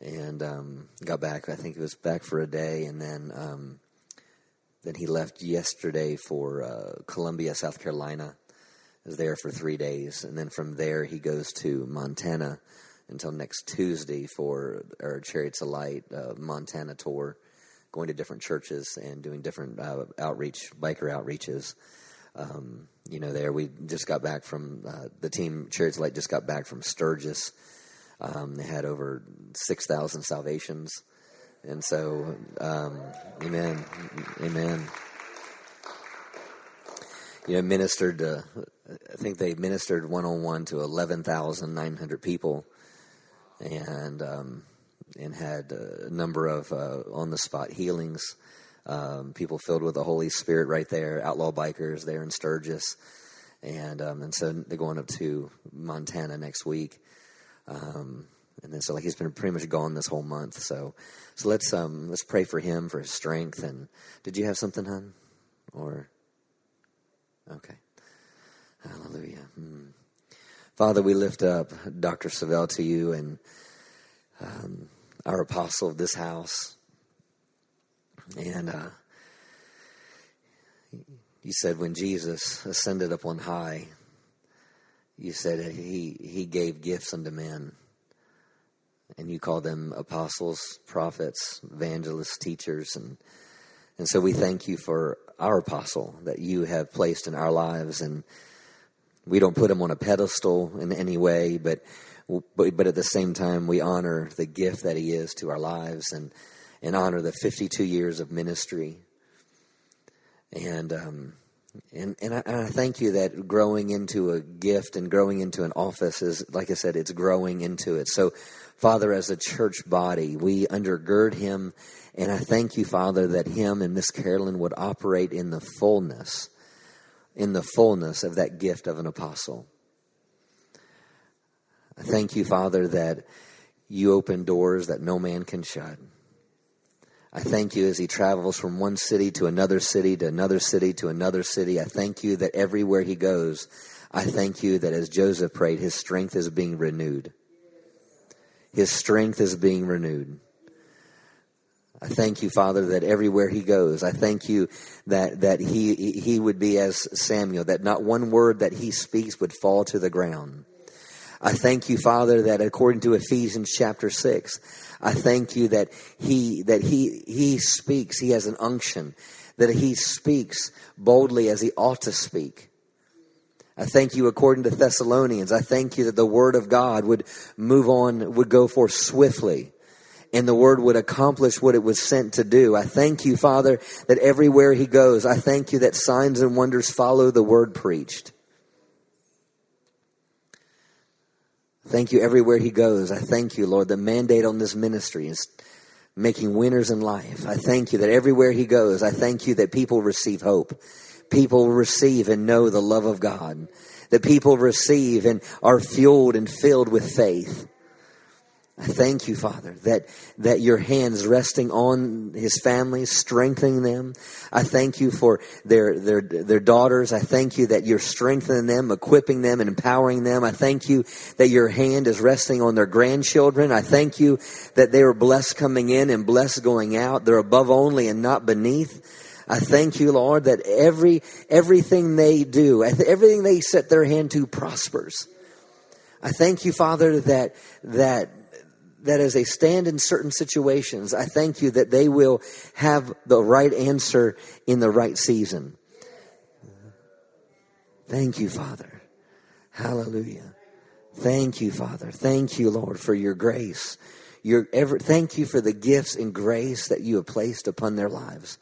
and um, got back. I think he was back for a day, and then um, then he left yesterday for uh, Columbia, South Carolina. Was there for three days, and then from there he goes to Montana until next Tuesday for our Chariots of Light uh, Montana tour, going to different churches and doing different uh, outreach, biker outreaches. Um, you know, there we just got back from uh, the team. Chariots Light just got back from Sturgis. Um, they had over six thousand salvations, and so, um, amen, amen you know, ministered. Uh, I think they ministered one on one to eleven thousand nine hundred people, and um, and had a number of uh, on the spot healings. Um, people filled with the Holy Spirit right there. Outlaw bikers there in Sturgis, and um, and so they're going up to Montana next week. Um, and then so like he's been pretty much gone this whole month. So so let's um let's pray for him for his strength. And did you have something, hon? Or Okay. Hallelujah. Hmm. Father, we lift up Dr. Savelle to you and um, our apostle of this house. And uh, you said when Jesus ascended up on high, you said he, he gave gifts unto men. And you call them apostles, prophets, evangelists, teachers, and and so we thank you for our apostle that you have placed in our lives. And we don't put him on a pedestal in any way, but, but, but at the same time, we honor the gift that he is to our lives and, and honor the 52 years of ministry. And, um, and, and I, and, I, thank you that growing into a gift and growing into an office is, like I said, it's growing into it. So, Father, as a church body, we undergird him and I thank you, Father, that him and Miss Carolyn would operate in the fullness, in the fullness of that gift of an apostle. I thank you, Father, that you open doors that no man can shut. I thank you as he travels from one city to another city to another city to another city. I thank you that everywhere he goes, I thank you that as Joseph prayed, his strength is being renewed. His strength is being renewed. I thank you, Father, that everywhere he goes, I thank you that, that he, he would be as Samuel, that not one word that he speaks would fall to the ground. I thank you, Father, that according to Ephesians chapter six, I thank you that he, that he, he speaks, he has an unction, that he speaks boldly as he ought to speak. I thank you according to Thessalonians. I thank you that the word of God would move on, would go forth swiftly and the word would accomplish what it was sent to do. I thank you, Father, that everywhere he goes, I thank you that signs and wonders follow the word preached. Thank you everywhere he goes. I thank you, Lord. The mandate on this ministry is making winners in life. I thank you that everywhere he goes, I thank you that people receive hope. People receive and know the love of God. That people receive and are fueled and filled with faith. I thank you, Father, that, that your hands resting on his family, strengthening them. I thank you for their, their, their daughters. I thank you that you're strengthening them, equipping them, and empowering them. I thank you that your hand is resting on their grandchildren. I thank you that they are blessed coming in and blessed going out. They're above only and not beneath. I thank you, Lord, that every, everything they do, everything they set their hand to prospers. I thank you, Father, that, that, that as they stand in certain situations, I thank you that they will have the right answer in the right season. Thank you, Father. Hallelujah. Thank you, Father. Thank you, Lord, for your grace. Your ever, thank you for the gifts and grace that you have placed upon their lives.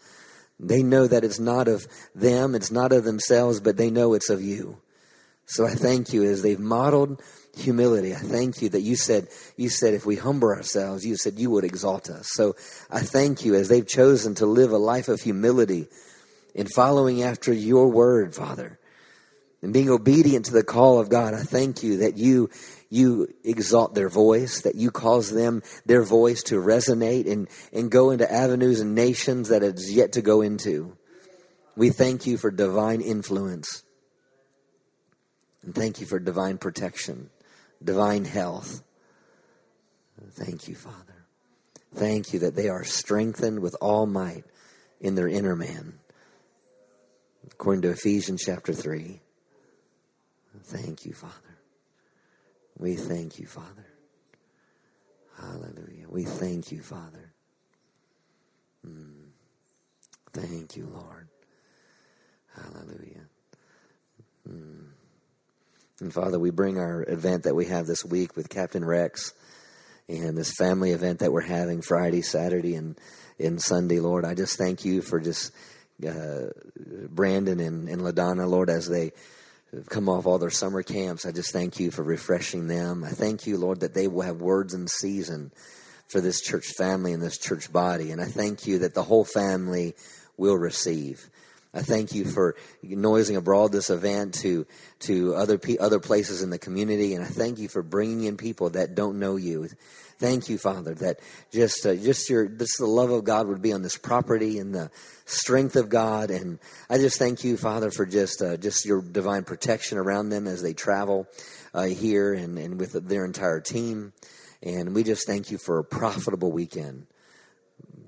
They know that it's not of them, it's not of themselves, but they know it's of you. So I thank you as they've modeled humility. I thank you that you said, you said if we humble ourselves, you said you would exalt us. So I thank you as they've chosen to live a life of humility in following after your word, Father, and being obedient to the call of God. I thank you that you, you exalt their voice, that you cause them, their voice to resonate and, and go into avenues and nations that it's yet to go into. We thank you for divine influence. And thank you for divine protection, divine health. Thank you, Father. Thank you that they are strengthened with all might in their inner man, according to Ephesians chapter 3. Thank you, Father. We thank you, Father. Hallelujah. We thank you, Father. Mm. Thank you, Lord. Hallelujah. Mm. And Father, we bring our event that we have this week with Captain Rex and this family event that we're having Friday, Saturday, and, and Sunday, Lord. I just thank you for just uh, Brandon and, and LaDonna, Lord, as they come off all their summer camps. I just thank you for refreshing them. I thank you, Lord, that they will have words in season for this church family and this church body. And I thank you that the whole family will receive. I thank you for noising abroad this event to to other other places in the community, and I thank you for bringing in people that don't know you. Thank you, Father, that just uh, just your this the love of God would be on this property and the strength of God, and I just thank you, Father, for just uh, just your divine protection around them as they travel uh, here and and with their entire team, and we just thank you for a profitable weekend.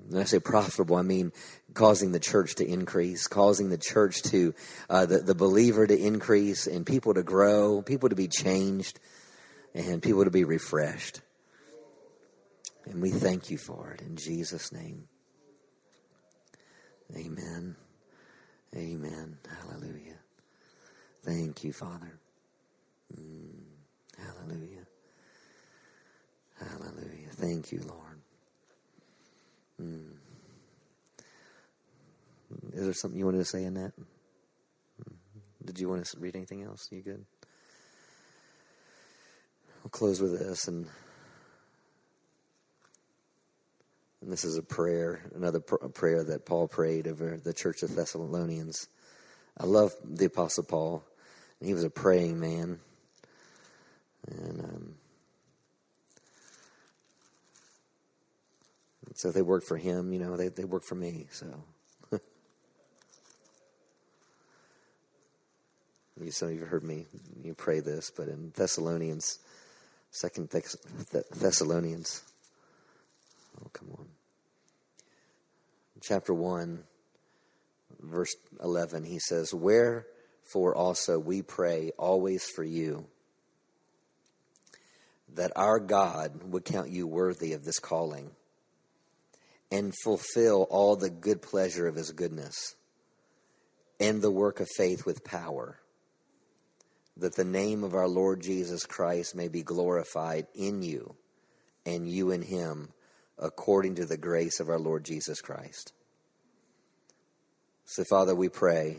When I say profitable, I mean causing the church to increase, causing the church to, uh, the, the believer to increase, and people to grow, people to be changed, and people to be refreshed. And we thank you for it in Jesus' name. Amen. Amen. Hallelujah. Thank you, Father. Mm. Hallelujah. Hallelujah. Thank you, Lord. Mm. Is there something you wanted to say in that? Did you want to read anything else? You good? I'll close with this, and and this is a prayer, another pr- prayer that Paul prayed over the church of Thessalonians. I love the Apostle Paul, and he was a praying man, and um, so they worked for him. You know, they they worked for me. So. Some of you have heard me you pray this, but in Thessalonians, Second Thessalonians, oh come on, chapter one, verse eleven, he says, "Wherefore also we pray always for you." That our God would count you worthy of this calling and fulfill all the good pleasure of his goodness and the work of faith with power that the name of our Lord Jesus Christ may be glorified in you and you in him according to the grace of our Lord Jesus Christ. So, Father, we pray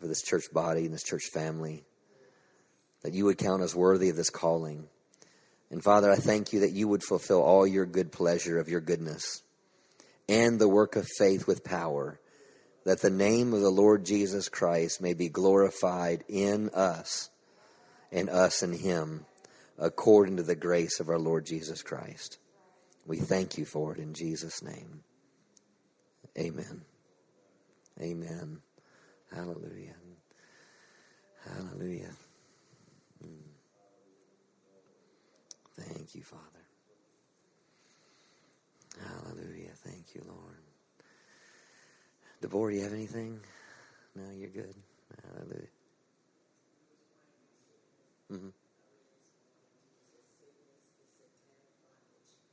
for this church body and this church family that you would count us worthy of this calling. And Father, I thank you that you would fulfill all your good pleasure of your goodness and the work of faith with power that the name of the Lord Jesus Christ may be glorified in us and us in him according to the grace of our Lord Jesus Christ. We thank you for it in Jesus' name. Amen. Amen. Hallelujah. Hallelujah. Hmm. Thank you, Father. Hallelujah. Thank you, Lord. Devore, you have anything? No, you're good. Hallelujah. Mm-hmm.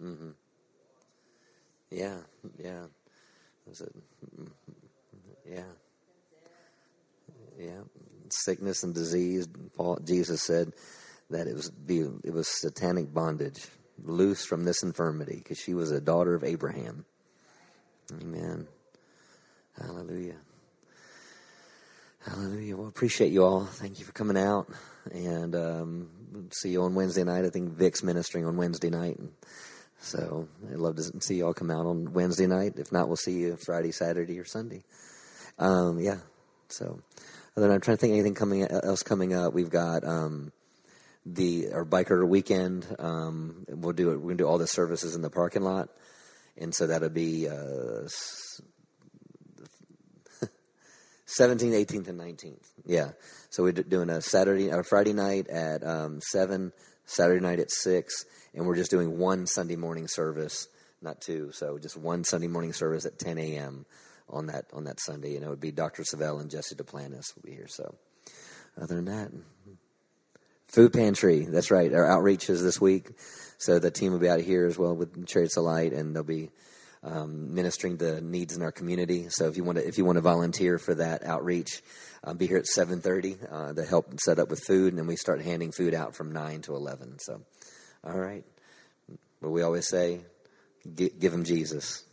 Mm-hmm. Yeah, yeah. Was it? Yeah. Yeah. Sickness and disease. Paul, Jesus said that it was be, it was satanic bondage, loose from this infirmity, because she was a daughter of Abraham. Amen. Hallelujah. Hallelujah. Well, appreciate you all. Thank you for coming out. And um, see you on Wednesday night. I think Vic's ministering on Wednesday night. And so I'd love to see you all come out on Wednesday night. If not, we'll see you Friday, Saturday, or Sunday. Um, yeah. So, other than I'm trying to think anything coming else coming up. We've got um, the our biker weekend. Um, we'll do it. We're gonna do all the services in the parking lot, and so that'll be uh, 17th, 18th, and 19th. Yeah. So we're doing a Saturday or Friday night at um, 7, Saturday night at 6, and we're just doing one Sunday morning service, not two. So just one Sunday morning service at 10 a.m. on that on that Sunday. And it would be Dr. Savelle and Jesse Duplantis will be here. So other than that, food pantry. That's right. Our outreach is this week. So the team will be out here as well with Chariots of Light, and they'll be um, ministering the needs in our community. So if you want to, if you want to volunteer for that outreach, um, be here at seven thirty uh, to help set up with food, and then we start handing food out from nine to eleven. So, all right. But we always say, give them Jesus.